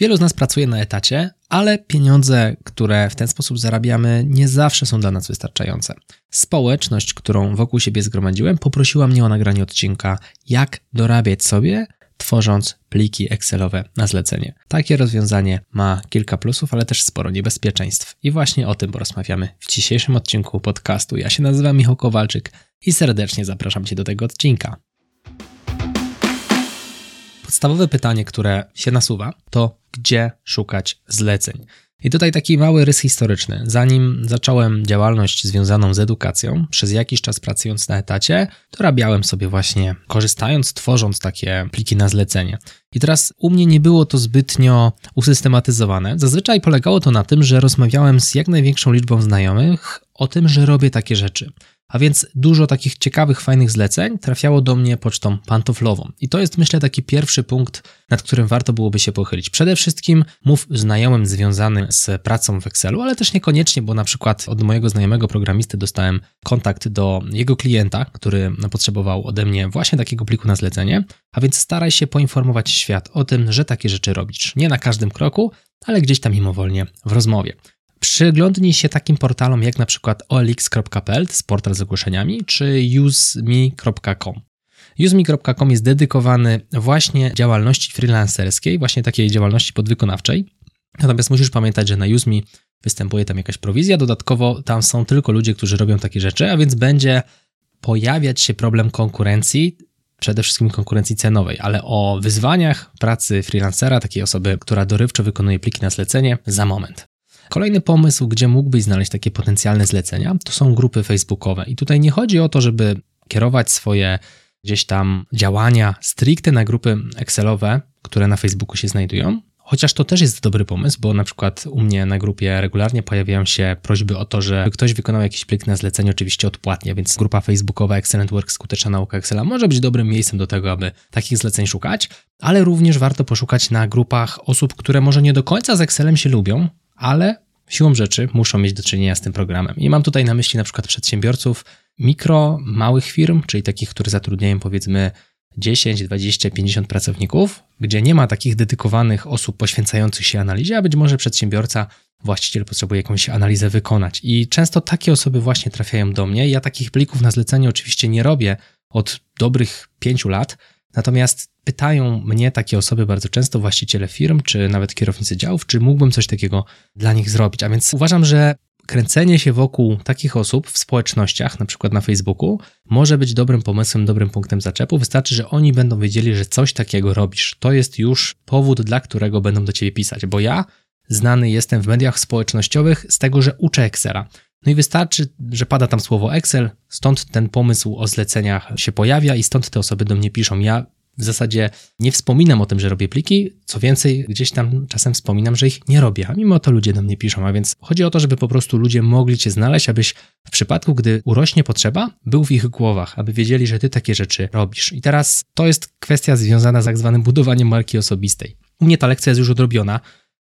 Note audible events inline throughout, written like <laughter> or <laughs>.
Wielu z nas pracuje na etacie, ale pieniądze, które w ten sposób zarabiamy, nie zawsze są dla nas wystarczające. Społeczność, którą wokół siebie zgromadziłem, poprosiła mnie o nagranie odcinka, jak dorabiać sobie, tworząc pliki Excelowe na zlecenie. Takie rozwiązanie ma kilka plusów, ale też sporo niebezpieczeństw. I właśnie o tym porozmawiamy w dzisiejszym odcinku podcastu. Ja się nazywam Michał Kowalczyk i serdecznie zapraszam Cię do tego odcinka. Podstawowe pytanie, które się nasuwa, to gdzie szukać zleceń? I tutaj taki mały rys historyczny. Zanim zacząłem działalność związaną z edukacją, przez jakiś czas pracując na etacie, dorabiałem sobie właśnie, korzystając, tworząc takie pliki na zlecenie. I teraz u mnie nie było to zbytnio usystematyzowane. Zazwyczaj polegało to na tym, że rozmawiałem z jak największą liczbą znajomych o tym, że robię takie rzeczy. A więc dużo takich ciekawych, fajnych zleceń trafiało do mnie pocztą pantoflową. I to jest, myślę, taki pierwszy punkt, nad którym warto byłoby się pochylić. Przede wszystkim mów znajomym związanym z pracą w Excelu, ale też niekoniecznie, bo na przykład od mojego znajomego programisty dostałem kontakt do jego klienta, który potrzebował ode mnie właśnie takiego pliku na zlecenie. A więc staraj się poinformować świat o tym, że takie rzeczy robisz. Nie na każdym kroku, ale gdzieś tam mimowolnie w rozmowie. Przyglądnij się takim portalom jak na przykład olx.pl, z portal z ogłoszeniami, czy useme.com. Useme.com jest dedykowany właśnie działalności freelancerskiej, właśnie takiej działalności podwykonawczej. Natomiast musisz pamiętać, że na Useme występuje tam jakaś prowizja, dodatkowo tam są tylko ludzie, którzy robią takie rzeczy, a więc będzie pojawiać się problem konkurencji, przede wszystkim konkurencji cenowej, ale o wyzwaniach pracy freelancera, takiej osoby, która dorywczo wykonuje pliki na zlecenie, za moment. Kolejny pomysł, gdzie mógłbyś znaleźć takie potencjalne zlecenia, to są grupy facebookowe. I tutaj nie chodzi o to, żeby kierować swoje gdzieś tam działania stricte na grupy Excelowe, które na Facebooku się znajdują, Chociaż to też jest dobry pomysł, bo na przykład u mnie na grupie regularnie pojawiają się prośby o to, że ktoś wykonał jakiś plik na zlecenie, oczywiście odpłatnie, więc grupa facebookowa Excellent Work Skuteczna Nauka Excela może być dobrym miejscem do tego, aby takich zleceń szukać, ale również warto poszukać na grupach osób, które może nie do końca z Excelem się lubią, ale siłą rzeczy muszą mieć do czynienia z tym programem. I mam tutaj na myśli na przykład przedsiębiorców mikro, małych firm, czyli takich, które zatrudniają powiedzmy 10, 20, 50 pracowników, gdzie nie ma takich dedykowanych osób poświęcających się analizie, a być może przedsiębiorca, właściciel potrzebuje jakąś analizę wykonać. I często takie osoby właśnie trafiają do mnie. Ja takich plików na zlecenie oczywiście nie robię od dobrych 5 lat, Natomiast pytają mnie takie osoby bardzo często, właściciele firm, czy nawet kierownicy działów, czy mógłbym coś takiego dla nich zrobić. A więc uważam, że kręcenie się wokół takich osób w społecznościach, na przykład na Facebooku, może być dobrym pomysłem, dobrym punktem zaczepu. Wystarczy, że oni będą wiedzieli, że coś takiego robisz. To jest już powód, dla którego będą do ciebie pisać, bo ja znany jestem w mediach społecznościowych z tego, że uczę Excela. No i wystarczy, że pada tam słowo Excel, stąd ten pomysł o zleceniach się pojawia i stąd te osoby do mnie piszą. Ja w zasadzie nie wspominam o tym, że robię pliki, co więcej, gdzieś tam czasem wspominam, że ich nie robię, a mimo to ludzie do mnie piszą, a więc chodzi o to, żeby po prostu ludzie mogli cię znaleźć, abyś w przypadku, gdy urośnie potrzeba, był w ich głowach, aby wiedzieli, że ty takie rzeczy robisz. I teraz to jest kwestia związana z tak zwanym budowaniem marki osobistej. U mnie ta lekcja jest już odrobiona,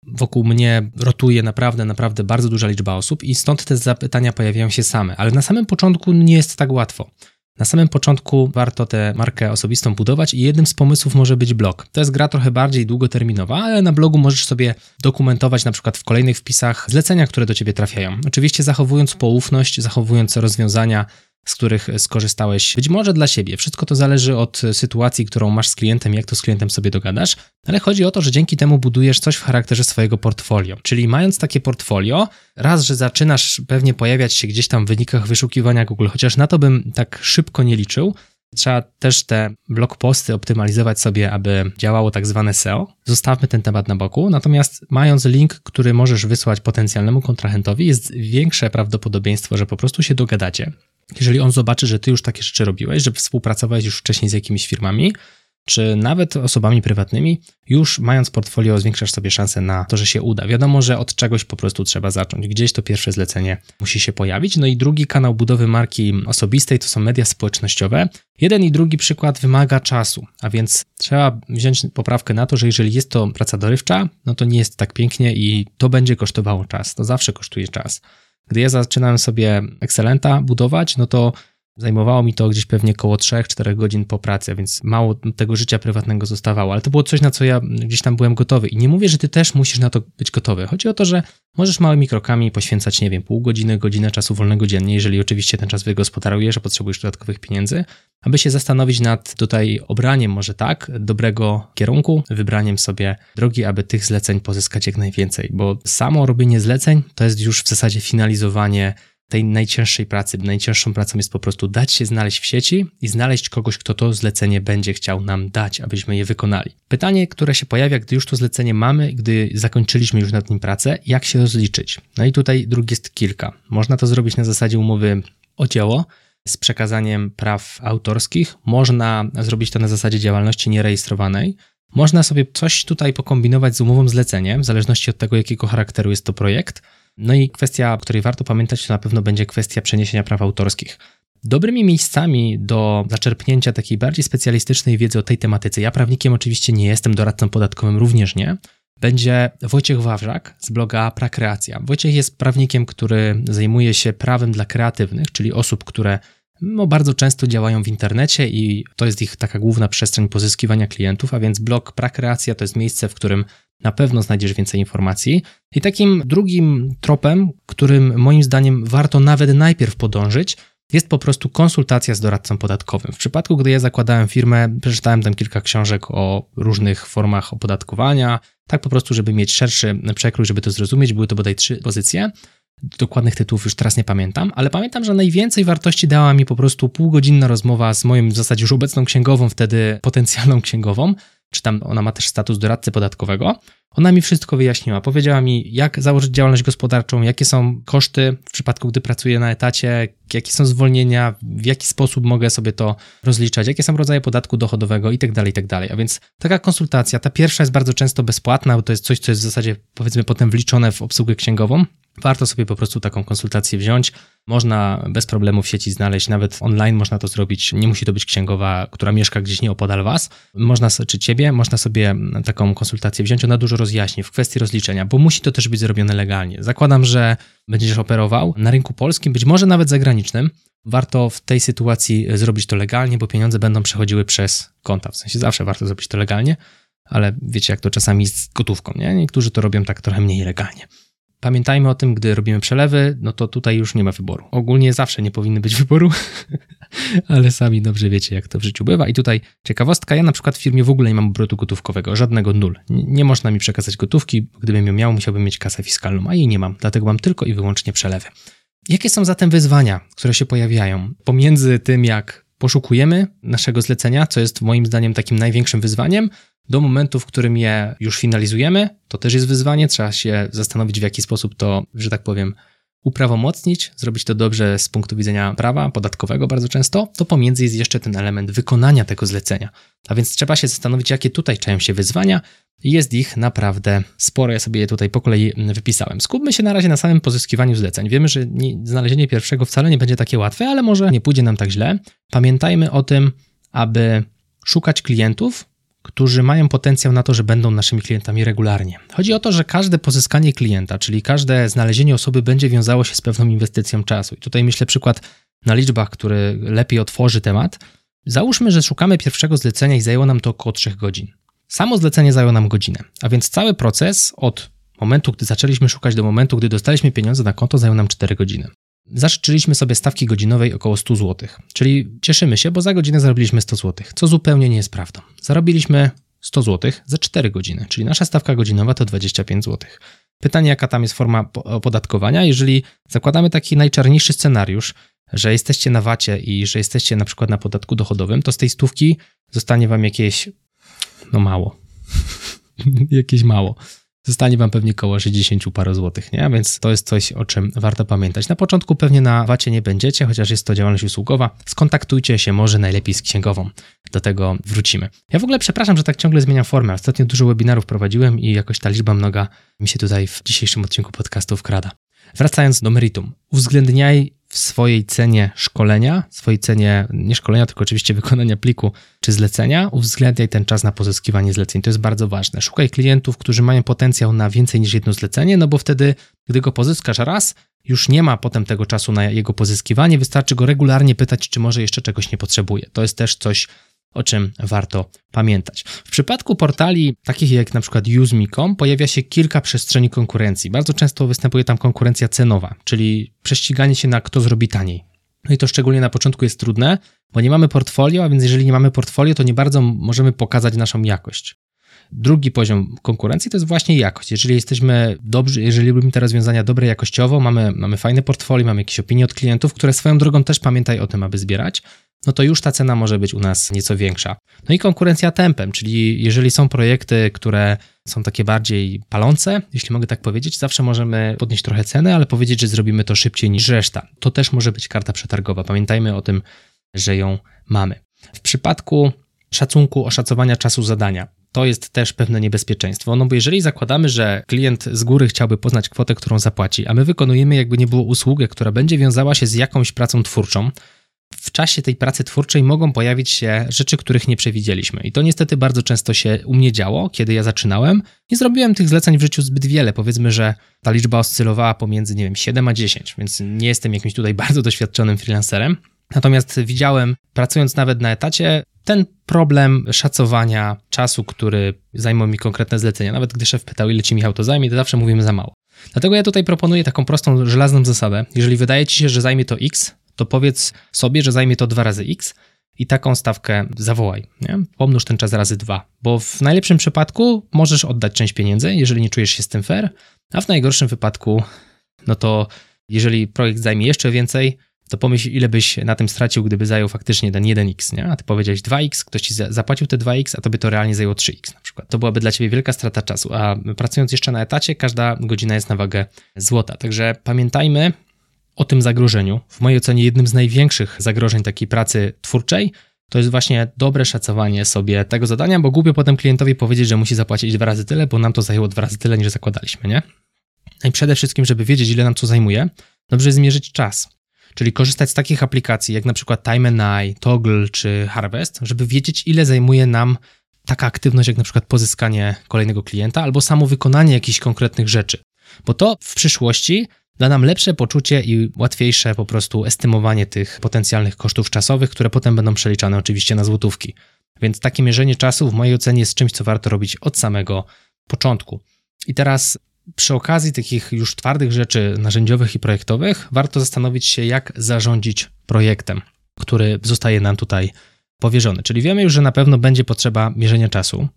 wokół mnie rotuje naprawdę, naprawdę bardzo duża liczba osób i stąd te zapytania pojawiają się same, ale na samym początku nie jest tak łatwo. Na samym początku warto tę markę osobistą budować i jednym z pomysłów może być blog. To jest gra trochę bardziej długoterminowa, ale na blogu możesz sobie dokumentować na przykład w kolejnych wpisach zlecenia, które do ciebie trafiają. Oczywiście zachowując poufność, zachowując rozwiązania z których skorzystałeś, być może dla siebie. Wszystko to zależy od sytuacji, którą masz z klientem, jak to z klientem sobie dogadasz, ale chodzi o to, że dzięki temu budujesz coś w charakterze swojego portfolio. Czyli mając takie portfolio, raz, że zaczynasz pewnie pojawiać się gdzieś tam w wynikach wyszukiwania Google, chociaż na to bym tak szybko nie liczył, Trzeba też te blog posty optymalizować sobie, aby działało tak zwane SEO. Zostawmy ten temat na boku. Natomiast mając link, który możesz wysłać potencjalnemu kontrahentowi, jest większe prawdopodobieństwo, że po prostu się dogadacie jeżeli on zobaczy, że ty już takie rzeczy robiłeś, że współpracowałeś już wcześniej z jakimiś firmami, czy nawet osobami prywatnymi, już mając portfolio, zwiększasz sobie szanse na to, że się uda. Wiadomo, że od czegoś po prostu trzeba zacząć. Gdzieś to pierwsze zlecenie musi się pojawić. No i drugi kanał budowy marki osobistej to są media społecznościowe. Jeden i drugi przykład wymaga czasu, a więc trzeba wziąć poprawkę na to, że jeżeli jest to praca dorywcza, no to nie jest tak pięknie i to będzie kosztowało czas. To zawsze kosztuje czas. Gdy ja zaczynałem sobie Excelenta budować, no to Zajmowało mi to gdzieś pewnie około 3-4 godzin po pracy, a więc mało tego życia prywatnego zostawało, ale to było coś, na co ja gdzieś tam byłem gotowy. I nie mówię, że ty też musisz na to być gotowy. Chodzi o to, że możesz małymi krokami poświęcać, nie wiem, pół godziny, godzinę czasu wolnego dziennie, jeżeli oczywiście ten czas wygospodarujesz, że potrzebujesz dodatkowych pieniędzy, aby się zastanowić nad tutaj obraniem, może tak, dobrego kierunku, wybraniem sobie drogi, aby tych zleceń pozyskać jak najwięcej, bo samo robienie zleceń to jest już w zasadzie finalizowanie tej najcięższej pracy. Najcięższą pracą jest po prostu dać się znaleźć w sieci i znaleźć kogoś, kto to zlecenie będzie chciał nam dać, abyśmy je wykonali. Pytanie, które się pojawia, gdy już to zlecenie mamy, gdy zakończyliśmy już nad nim pracę, jak się rozliczyć? No i tutaj dróg jest kilka. Można to zrobić na zasadzie umowy o dzieło, z przekazaniem praw autorskich. Można zrobić to na zasadzie działalności nierejestrowanej. Można sobie coś tutaj pokombinować z umową zleceniem, w zależności od tego, jakiego charakteru jest to projekt. No i kwestia, o której warto pamiętać, to na pewno będzie kwestia przeniesienia praw autorskich. Dobrymi miejscami do zaczerpnięcia takiej bardziej specjalistycznej wiedzy o tej tematyce, ja prawnikiem oczywiście nie jestem, doradcą podatkowym również nie, będzie Wojciech Wawrzak z bloga Prakreacja. Wojciech jest prawnikiem, który zajmuje się prawem dla kreatywnych, czyli osób, które no, bardzo często działają w internecie i to jest ich taka główna przestrzeń pozyskiwania klientów, a więc blog Prakreacja to jest miejsce, w którym na pewno znajdziesz więcej informacji. I takim drugim tropem, którym moim zdaniem warto nawet najpierw podążyć, jest po prostu konsultacja z doradcą podatkowym. W przypadku, gdy ja zakładałem firmę, przeczytałem tam kilka książek o różnych formach opodatkowania, tak po prostu, żeby mieć szerszy przekrój, żeby to zrozumieć. Były to bodaj trzy pozycje. Dokładnych tytułów już teraz nie pamiętam, ale pamiętam, że najwięcej wartości dała mi po prostu półgodzinna rozmowa z moją w zasadzie już obecną księgową, wtedy potencjalną księgową, czy tam ona ma też status doradcy podatkowego. Ona mi wszystko wyjaśniła. Powiedziała mi, jak założyć działalność gospodarczą, jakie są koszty w przypadku, gdy pracuję na etacie, jakie są zwolnienia, w jaki sposób mogę sobie to rozliczać, jakie są rodzaje podatku dochodowego itd., tak itd. Tak A więc taka konsultacja, ta pierwsza jest bardzo często bezpłatna, bo to jest coś, co jest w zasadzie powiedzmy potem wliczone w obsługę księgową. Warto sobie po prostu taką konsultację wziąć. Można bez problemu w sieci znaleźć, nawet online można to zrobić. Nie musi to być księgowa, która mieszka gdzieś nieopodal Was. Można, czy Ciebie, można sobie taką konsultację wziąć. Ona dużo rozjaśni w kwestii rozliczenia, bo musi to też być zrobione legalnie. Zakładam, że będziesz operował na rynku polskim, być może nawet zagranicznym. Warto w tej sytuacji zrobić to legalnie, bo pieniądze będą przechodziły przez konta. W sensie zawsze warto zrobić to legalnie, ale wiecie, jak to czasami z gotówką, nie? Niektórzy to robią tak trochę mniej legalnie. Pamiętajmy o tym, gdy robimy przelewy, no to tutaj już nie ma wyboru. Ogólnie zawsze nie powinny być wyboru, <laughs> ale sami dobrze wiecie, jak to w życiu bywa. I tutaj ciekawostka, ja na przykład w firmie w ogóle nie mam obrotu gotówkowego, żadnego nul. Nie, można mi przekazać gotówki, gdybym ją miał, musiałbym mieć kasę fiskalną, a jej nie mam, dlatego mam tylko i wyłącznie przelewy. Jakie są zatem wyzwania, które się pojawiają pomiędzy tym, jak poszukujemy naszego zlecenia, co jest moim zdaniem takim największym wyzwaniem, do momentu, w którym je już finalizujemy, to też jest wyzwanie. Trzeba się zastanowić, w jaki sposób to, że tak powiem, uprawomocnić, zrobić to dobrze z punktu widzenia prawa podatkowego bardzo często, to pomiędzy jest jeszcze ten element wykonania tego zlecenia. A więc trzeba się zastanowić, jakie tutaj czają się wyzwania. Jest ich naprawdę sporo, ja sobie je tutaj po kolei wypisałem. Skupmy się na razie na samym pozyskiwaniu zleceń. Wiemy, że nie, znalezienie pierwszego wcale nie będzie takie łatwe, ale może nie pójdzie nam tak źle. Pamiętajmy o tym, aby szukać klientów, którzy mają potencjał na to, że będą naszymi klientami regularnie. Chodzi o to, że każde pozyskanie klienta, czyli każde znalezienie osoby będzie wiązało się z pewną inwestycją czasu. I tutaj myślę przykład na liczbach, który lepiej otworzy temat. Załóżmy, że szukamy pierwszego zlecenia i zajęło nam to około 3 godzin. Samo zlecenie zajęło nam godzinę, a więc cały proces od momentu, gdy zaczęliśmy szukać do momentu, gdy dostaliśmy pieniądze na konto, zajął nam 4 godziny. Zażyczyliśmy sobie stawki godzinowej około 100 zł, czyli cieszymy się, bo za godzinę zarobiliśmy 100 zł, co zupełnie nie jest prawdą. Zarobiliśmy 100 zł za 4 godziny, czyli nasza stawka godzinowa to 25 zł. Pytanie, jaka tam jest forma opodatkowania? Jeżeli zakładamy taki najczarniejszy scenariusz, że jesteście na wacie i że jesteście na przykład na podatku dochodowym, to z tej stówki zostanie wam jakieś, no mało, <laughs> jakieś mało zostanie Wam pewnie około 60 paru złotych, nie? Więc to jest coś, o czym warto pamiętać. Na początku pewnie na wacie nie będziecie, chociaż jest to działalność usługowa. Skontaktujcie się może najlepiej z księgową. Do tego wrócimy. Ja w ogóle przepraszam, że tak ciągle zmieniam formę. Ostatnio dużo webinarów prowadziłem i jakoś ta liczba mnoga mi się tutaj w dzisiejszym odcinku podcastu wkrada. Wracając do meritum. Uwzględniaj w swojej cenie szkolenia, swojej cenie nie szkolenia, tylko oczywiście wykonania pliku czy zlecenia, uwzględniaj ten czas na pozyskiwanie zleceń. To jest bardzo ważne. Szukaj klientów, którzy mają potencjał na więcej niż jedno zlecenie, no bo wtedy, gdy go pozyskasz raz, już nie ma potem tego czasu na jego pozyskiwanie, wystarczy go regularnie pytać, czy może jeszcze czegoś nie potrzebuje. To jest też coś, o czym warto pamiętać. W przypadku portali takich jak na przykład UseMe.com pojawia się kilka przestrzeni konkurencji. Bardzo często występuje tam konkurencja cenowa, czyli prześciganie się na kto zrobi taniej. No i to szczególnie na początku jest trudne, bo nie mamy portfolio, a więc jeżeli nie mamy portfolio, to nie bardzo możemy pokazać naszą jakość. Drugi poziom konkurencji to jest właśnie jakość. Jeżeli jesteśmy dobrzy, jeżeli lubimy te rozwiązania dobre jakościowo, mamy, mamy fajne portfolio, mamy jakieś opinie od klientów, które swoją drogą też pamiętaj o tym, aby zbierać, no to już ta cena może być u nas nieco większa. No i konkurencja tempem, czyli jeżeli są projekty, które są takie bardziej palące, jeśli mogę tak powiedzieć, zawsze możemy podnieść trochę cenę, ale powiedzieć, że zrobimy to szybciej niż reszta. To też może być karta przetargowa. Pamiętajmy o tym, że ją mamy. W przypadku szacunku, oszacowania czasu zadania, to jest też pewne niebezpieczeństwo. No bo jeżeli zakładamy, że klient z góry chciałby poznać kwotę, którą zapłaci, a my wykonujemy jakby nie było usługę, która będzie wiązała się z jakąś pracą twórczą, w czasie tej pracy twórczej mogą pojawić się rzeczy, których nie przewidzieliśmy. I to niestety bardzo często się u mnie działo, kiedy ja zaczynałem. Nie zrobiłem tych zleceń w życiu zbyt wiele. Powiedzmy, że ta liczba oscylowała pomiędzy, nie wiem, 7 a 10, więc nie jestem jakimś tutaj <laughs> bardzo doświadczonym freelancerem. Natomiast widziałem, pracując nawet na etacie, ten problem szacowania czasu, który zajmą mi konkretne zlecenia. Nawet gdy szef pytał, ile ci Michał to zajmie, to zawsze mówimy za mało. Dlatego ja tutaj proponuję taką prostą, żelazną zasadę. Jeżeli wydaje ci się, że zajmie to X, to powiedz sobie, że zajmie to dwa razy X i taką stawkę zawołaj. Nie? Pomnóż ten czas razy dwa, bo w najlepszym przypadku możesz oddać część pieniędzy, jeżeli nie czujesz się z tym fair, a w najgorszym wypadku, no to jeżeli projekt zajmie jeszcze więcej, to pomyśl, ile byś na tym stracił, gdyby zajął faktycznie ten 1x, nie? A ty powiedziałeś 2x, ktoś ci zapłacił te 2x, a tobie to realnie zajęło 3x na przykład. To byłaby dla ciebie wielka strata czasu, a pracując jeszcze na etacie, każda godzina jest na wagę złota. Także pamiętajmy o tym zagrożeniu. W mojej ocenie jednym z największych zagrożeń takiej pracy twórczej to jest właśnie dobre szacowanie sobie tego zadania, bo głupio potem klientowi powiedzieć, że musi zapłacić dwa razy tyle, bo nam to zajęło dwa razy tyle, niż zakładaliśmy, nie? No I przede wszystkim, żeby wiedzieć, ile nam to zajmuje, dobrze jest zmierzyć czas. Czyli korzystać z takich aplikacji jak na przykład Time and Eye, Toggle czy Harvest, żeby wiedzieć, ile zajmuje nam taka aktywność, jak na przykład pozyskanie kolejnego klienta albo samo wykonanie jakichś konkretnych rzeczy. Bo to w przyszłości da nam lepsze poczucie i łatwiejsze po prostu estymowanie tych potencjalnych kosztów czasowych, które potem będą przeliczane oczywiście na złotówki. Więc takie mierzenie czasu w mojej ocenie jest czymś, co warto robić od samego początku. I teraz przy okazji takich już twardych rzeczy narzędziowych i projektowych, warto zastanowić się, jak zarządzić projektem, który zostaje nam tutaj powierzony. Czyli wiemy już, że na pewno będzie potrzeba mierzenia czasu.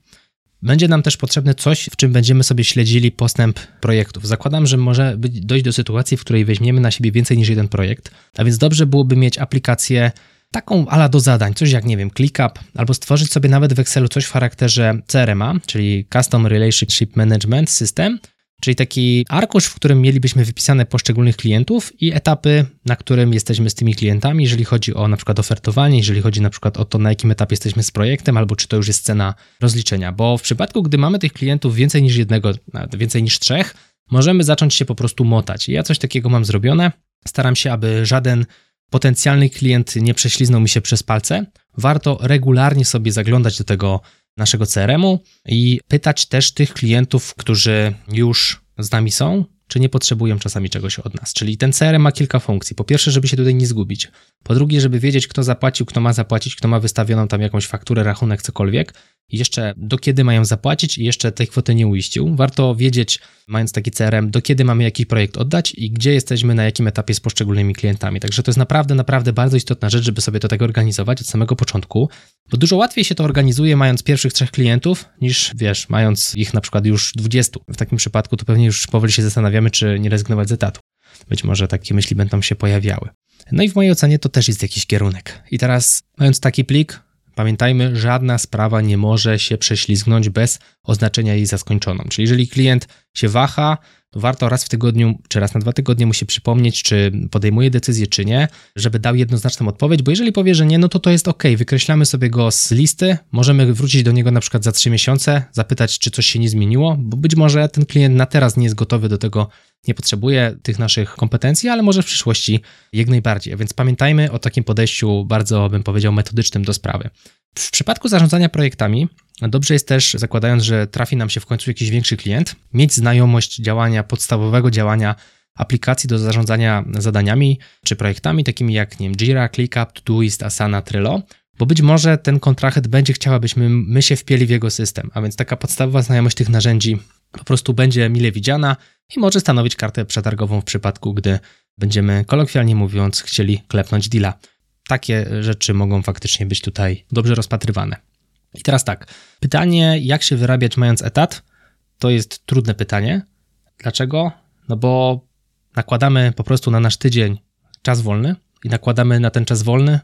Będzie nam też potrzebne coś, w czym będziemy sobie śledzili postęp projektów. Zakładam, że może być, dojść do sytuacji, w której weźmiemy na siebie więcej niż jeden projekt, a więc dobrze byłoby mieć aplikację taką ala do zadań, coś jak, nie wiem, ClickUp, albo stworzyć sobie nawet w Excelu coś w charakterze CRM-a, czyli Custom Relationship Management System, Czyli taki arkusz, w którym mielibyśmy wypisane poszczególnych klientów i etapy, na którym jesteśmy z tymi klientami, jeżeli chodzi o na przykład ofertowanie, jeżeli chodzi na przykład o to, na jakim etapie jesteśmy z projektem, albo czy to już jest cena rozliczenia. Bo w przypadku, gdy mamy tych klientów więcej niż jednego, nawet więcej niż trzech, możemy zacząć się po prostu motać. Ja coś takiego mam zrobione. Staram się, aby żaden potencjalny klient nie prześliznął mi się przez palce. Warto regularnie sobie zaglądać do tego naszego CRM-u i pytać też tych klientów, którzy już z nami są, czy nie potrzebują czasami czegoś od nas. Czyli ten CRM ma kilka funkcji. Po pierwsze, żeby się tutaj nie zgubić. Po drugie, żeby wiedzieć, kto zapłacił, kto ma zapłacić, kto ma wystawioną tam jakąś fakturę, rachunek, cokolwiek. Jeszcze do kiedy mają zapłacić i jeszcze tej kwoty nie uiścił. Warto wiedzieć, mając taki CRM, do kiedy mamy jakiś projekt oddać i gdzie jesteśmy, na jakim etapie z poszczególnymi klientami. Także to jest naprawdę, naprawdę bardzo istotna rzecz, żeby sobie to tak organizować od samego początku, bo dużo łatwiej się to organizuje, mając pierwszych trzech klientów, niż wiesz, mając ich na przykład już 20. W takim przypadku to pewnie już powoli się zastanawiamy, czy nie rezygnować z etatu. Być może takie myśli będą się pojawiały. No i w mojej ocenie to też jest jakiś kierunek. I teraz, mając taki plik, Pamiętajmy, żadna sprawa nie może się prześlizgnąć bez oznaczenia jej za skończoną. Czyli jeżeli klient się waha, warto raz w tygodniu czy raz na dwa tygodnie mu się przypomnieć, czy podejmuje decyzję, czy nie, żeby dał jednoznaczną odpowiedź, bo jeżeli powie, że nie, no to to jest ok, wykreślamy sobie go z listy, możemy wrócić do niego na przykład za trzy miesiące, zapytać, czy coś się nie zmieniło, bo być może ten klient na teraz nie jest gotowy do tego, nie potrzebuje tych naszych kompetencji, ale może w przyszłości jak najbardziej. Więc pamiętajmy o takim podejściu bardzo, bym powiedział, metodycznym do sprawy. W przypadku zarządzania projektami, dobrze jest też, zakładając, że trafi nam się w końcu jakiś większy klient, mieć znajomość działania, podstawowego działania aplikacji do zarządzania zadaniami czy projektami, takimi jak nie wiem, Jira, ClickUp, Todoist, Asana, Trello, bo być może ten kontrahent będzie chciał, abyśmy my się wpieli w jego system, a więc taka podstawowa znajomość tych narzędzi po prostu będzie mile widziana i może stanowić kartę przetargową w przypadku, gdy będziemy kolokwialnie mówiąc chcieli klepnąć deala. Takie rzeczy mogą faktycznie być tutaj dobrze rozpatrywane. I teraz tak, pytanie, jak się wyrabiać mając etat, to jest trudne pytanie. Dlaczego? No bo nakładamy po prostu na nasz tydzień czas wolny i nakładamy na ten czas wolny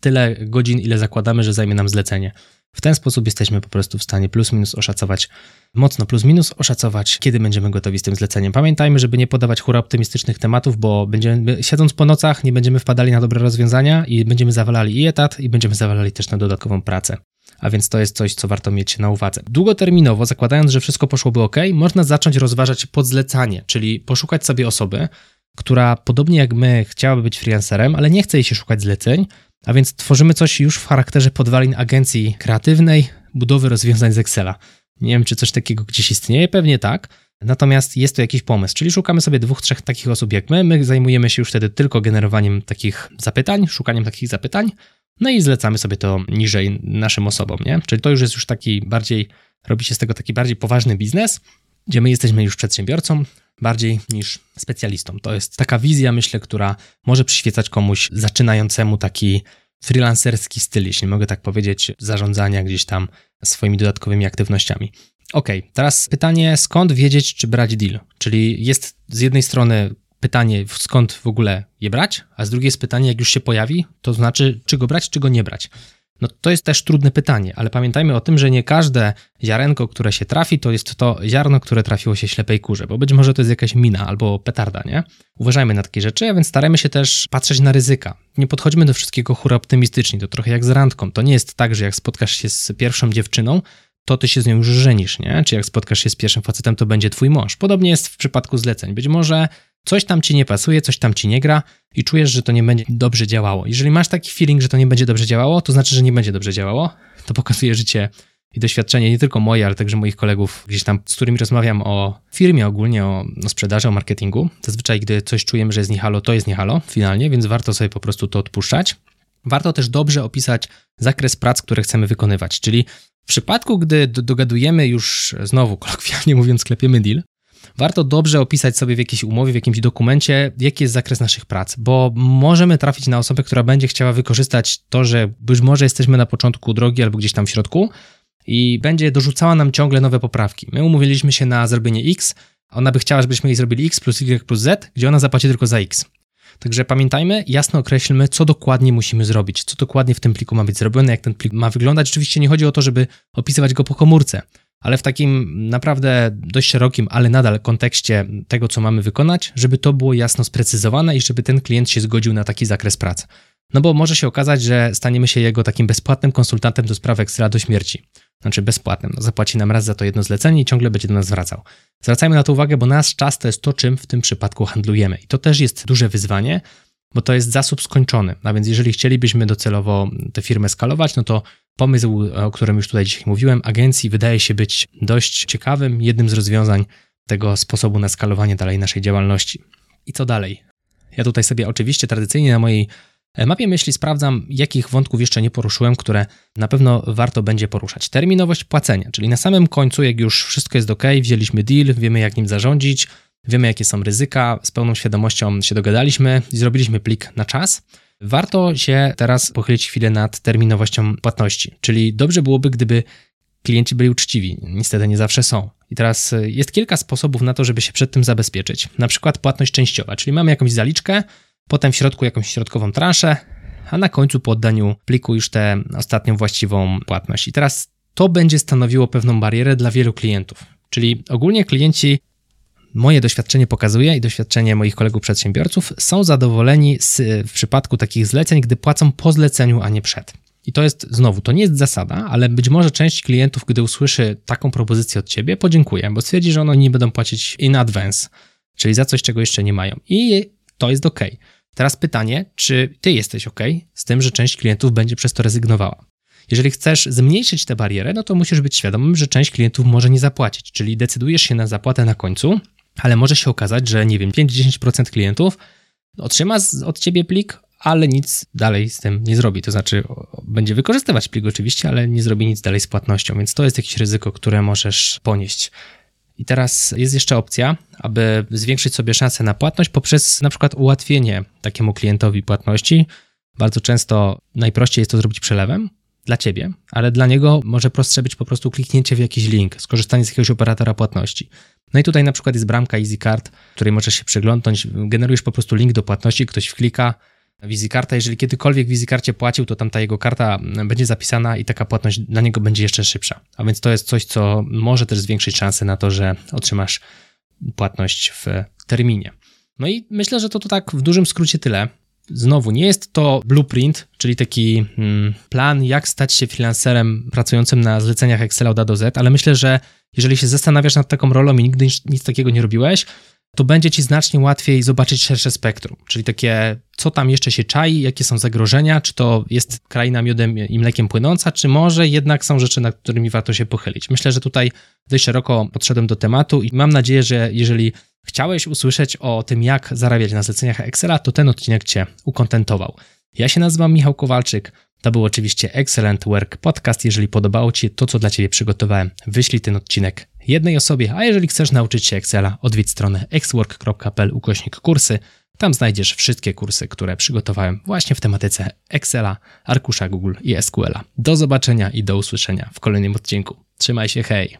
tyle godzin, ile zakładamy, że zajmie nam zlecenie. W ten sposób jesteśmy po prostu w stanie plus minus oszacować, mocno plus minus oszacować, kiedy będziemy gotowi z tym zleceniem. Pamiętajmy, żeby nie podawać hura optymistycznych tematów, bo będziemy, siedząc po nocach, nie będziemy wpadali na dobre rozwiązania i będziemy zawalali i etat, i będziemy zawalali też na dodatkową pracę. A więc to jest coś, co warto mieć na uwadze. Długoterminowo, zakładając, że wszystko poszłoby ok, można zacząć rozważać podzlecanie, czyli poszukać sobie osoby, która podobnie jak my chciałaby być freelancerem, ale nie chce jej się szukać zleceń, a więc tworzymy coś już w charakterze podwalin agencji kreatywnej, budowy rozwiązań z Excela. Nie wiem, czy coś takiego gdzieś istnieje, pewnie tak. Natomiast jest to jakiś pomysł, czyli szukamy sobie dwóch, trzech takich osób jak my. My zajmujemy się już wtedy tylko generowaniem takich zapytań, szukaniem takich zapytań, no i zlecamy sobie to niżej naszym osobom, nie? Czyli to już jest już taki bardziej, robi się z tego taki bardziej poważny biznes, gdzie my jesteśmy już przedsiębiorcą, bardziej niż specjalistą. To jest taka wizja, myślę, która może przyświecać komuś zaczynającemu taki freelancerski styl, jeśli mogę tak powiedzieć, zarządzania gdzieś tam swoimi dodatkowymi aktywnościami. Ok, teraz pytanie, skąd wiedzieć, czy brać deal? Czyli jest z jednej strony pytanie, skąd w ogóle je brać, a z drugiej jest pytanie, jak już się pojawi, to znaczy, czy go brać, czy go nie brać. No to jest też trudne pytanie, ale pamiętajmy o tym, że nie każde ziarenko, które się trafi, to jest to ziarno, które trafiło się ślepej kurze, bo być może to jest jakaś mina albo petarda, nie? Uważajmy na takie rzeczy, a więc starajmy się też patrzeć na ryzyka. Nie podchodźmy do wszystkiego hura optymistycznie, to trochę jak z randką. To nie jest tak, że jak spotkasz się z pierwszą dziewczyną, to ty się z nią już żenisz, nie? Czy jak spotkasz się z pierwszym facetem, to będzie twój mąż. Podobnie jest w przypadku zleceń. Być może coś tam ci nie pasuje, coś tam ci nie gra i czujesz, że to nie będzie dobrze działało. Jeżeli masz taki feeling, że to nie będzie dobrze działało, to znaczy, że nie będzie dobrze działało. To pokazuje życie i doświadczenie nie tylko moje, ale także moich kolegów gdzieś tam, z którymi rozmawiam o firmie ogólnie, o, o sprzedaży, o marketingu. Zazwyczaj, gdy coś czujemy, że jest nie halo, to jest nie halo finalnie, więc warto sobie po prostu to odpuszczać. Warto też dobrze opisać zakres prac, które chcemy wykonywać, czyli w przypadku, gdy dogadujemy już, znowu kolokwialnie mówiąc, klepiemy deal, warto dobrze opisać sobie w jakiejś umowie, w jakimś dokumencie, jaki jest zakres naszych prac, bo możemy trafić na osobę, która będzie chciała wykorzystać to, że być może jesteśmy na początku drogi albo gdzieś tam w środku i będzie dorzucała nam ciągle nowe poprawki. My umówiliśmy się na zrobienie X, ona by chciała, żebyśmy jej zrobili X plus Y plus Z, gdzie ona zapłaci tylko za X. Także pamiętajmy, jasno określmy, co dokładnie musimy zrobić, co dokładnie w tym pliku ma być zrobione, jak ten plik ma wyglądać. Oczywiście nie chodzi o to, żeby opisywać go po komórce, ale w takim naprawdę dość szerokim, ale nadal kontekście tego, co mamy wykonać, żeby to było jasno sprecyzowane i żeby ten klient się zgodził na taki zakres pracy. No bo może się okazać, że staniemy się jego takim bezpłatnym konsultantem do spraw Excela do śmierci. Znaczy bezpłatnym. No zapłaci nam raz za to jedno zlecenie i ciągle będzie do nas wracał. Zwracajmy na to uwagę, bo nasz czas to jest to, czym w tym przypadku handlujemy. I to też jest duże wyzwanie, bo to jest zasób skończony. A więc jeżeli chcielibyśmy docelowo tę firmę skalować, no to pomysł, o którym już tutaj dzisiaj mówiłem, agencji wydaje się być dość ciekawym, jednym z rozwiązań tego sposobu na skalowanie dalej naszej działalności. I co dalej? Ja tutaj sobie oczywiście tradycyjnie na mojej mapie myśli sprawdzam, jakich wątków jeszcze nie poruszyłem, które na pewno warto będzie poruszać. Terminowość płacenia, czyli na samym końcu, jak już wszystko jest ok, wzięliśmy deal, wiemy jak nim zarządzić, wiemy jakie są ryzyka, z pełną świadomością się dogadaliśmy i zrobiliśmy plik na czas. Warto się teraz pochylić chwilę nad terminowością płatności, czyli dobrze byłoby, gdyby klienci byli uczciwi. Niestety nie zawsze są. I teraz y, jest kilka sposobów na to, żeby się przed tym zabezpieczyć. Na przykład płatność częściowa, czyli mamy jakąś zaliczkę, potem w środku jakąś środkową transzę, a na końcu po oddaniu pliku już tę ostatnią właściwą płatność. I teraz to będzie stanowiło pewną barierę dla wielu klientów. Czyli ogólnie klienci moje doświadczenie pokazuje i doświadczenie moich kolegów przedsiębiorców są zadowoleni z, w przypadku takich zleceń, gdy płacą po zleceniu, a nie przed. I to jest znowu, to nie jest zasada, ale być może część klientów, gdy usłyszy taką propozycję od ciebie, podziękuję, bo stwierdzi, że oni nie będą płacić in advance, czyli za coś, czego jeszcze nie mają. I to jest ok. Teraz pytanie, czy ty jesteś ok z tym, że część klientów będzie przez to rezygnowała? Jeżeli chcesz zmniejszyć tę barierę, no to musisz być świadomym, że część klientów może nie zapłacić, czyli decydujesz się na zapłatę na końcu, ale może się okazać, że nie wiem, 5-10% klientów otrzyma od ciebie plik, ale nic dalej z tym nie zrobi. To znaczy, będzie wykorzystywać plik oczywiście, ale nie zrobi nic dalej z płatnością, więc to jest jakieś ryzyko, które możesz ponieść. I teraz jest jeszcze opcja, aby zwiększyć sobie szansę na płatność poprzez na przykład ułatwienie takiemu klientowi płatności. Bardzo często najprościej jest to zrobić przelewem dla ciebie, ale dla niego może prostsze być po prostu kliknięcie w jakiś link, skorzystanie z jakiegoś operatora płatności. No i tutaj na przykład jest bramka EasyCard, której możesz się przeglądnąć, generujesz po prostu link do płatności, ktoś wklika, Wizikarta, jeżeli kiedykolwiek w Wizikarcie płacił, to tam ta jego karta będzie zapisana i taka płatność dla niego będzie jeszcze szybsza. A więc to jest coś, co może też zwiększyć szanse na to, że otrzymasz płatność w terminie. No i myślę, że to, to tak w dużym skrócie tyle. Znowu, nie jest to blueprint, czyli taki hmm, plan, jak stać się freelancerem pracującym na zleceniach Excel od A do Z, ale myślę, że jeżeli się zastanawiasz nad taką rolą i nigdy nic takiego nie robiłeś, to będzie ci znacznie łatwiej zobaczyć szersze spektrum, czyli takie, co tam jeszcze się czai, jakie są zagrożenia, czy to jest kraina miodem i mlekiem płynąca, czy może jednak są rzeczy, nad którymi warto się pochylić. Myślę, że tutaj dość szeroko podszedłem do tematu i mam nadzieję, że jeżeli chciałeś usłyszeć o tym, jak zarabiać na zleceniach Excela, to ten odcinek Cię ukontentował. Ja się nazywam Michał Kowalczyk. To był oczywiście Excellent Work Podcast. Jeżeli podobało Ci to, co dla Ciebie przygotowałem, wyślij ten odcinek jednej osobie, a jeżeli chcesz nauczyć się Excela, odwiedź stronę xwork.pl ukośnik kursy. Tam znajdziesz wszystkie kursy, które przygotowałem właśnie w tematyce Excela, arkusza Google i SQL-a. Do zobaczenia i do usłyszenia w kolejnym odcinku. Trzymaj się, hej!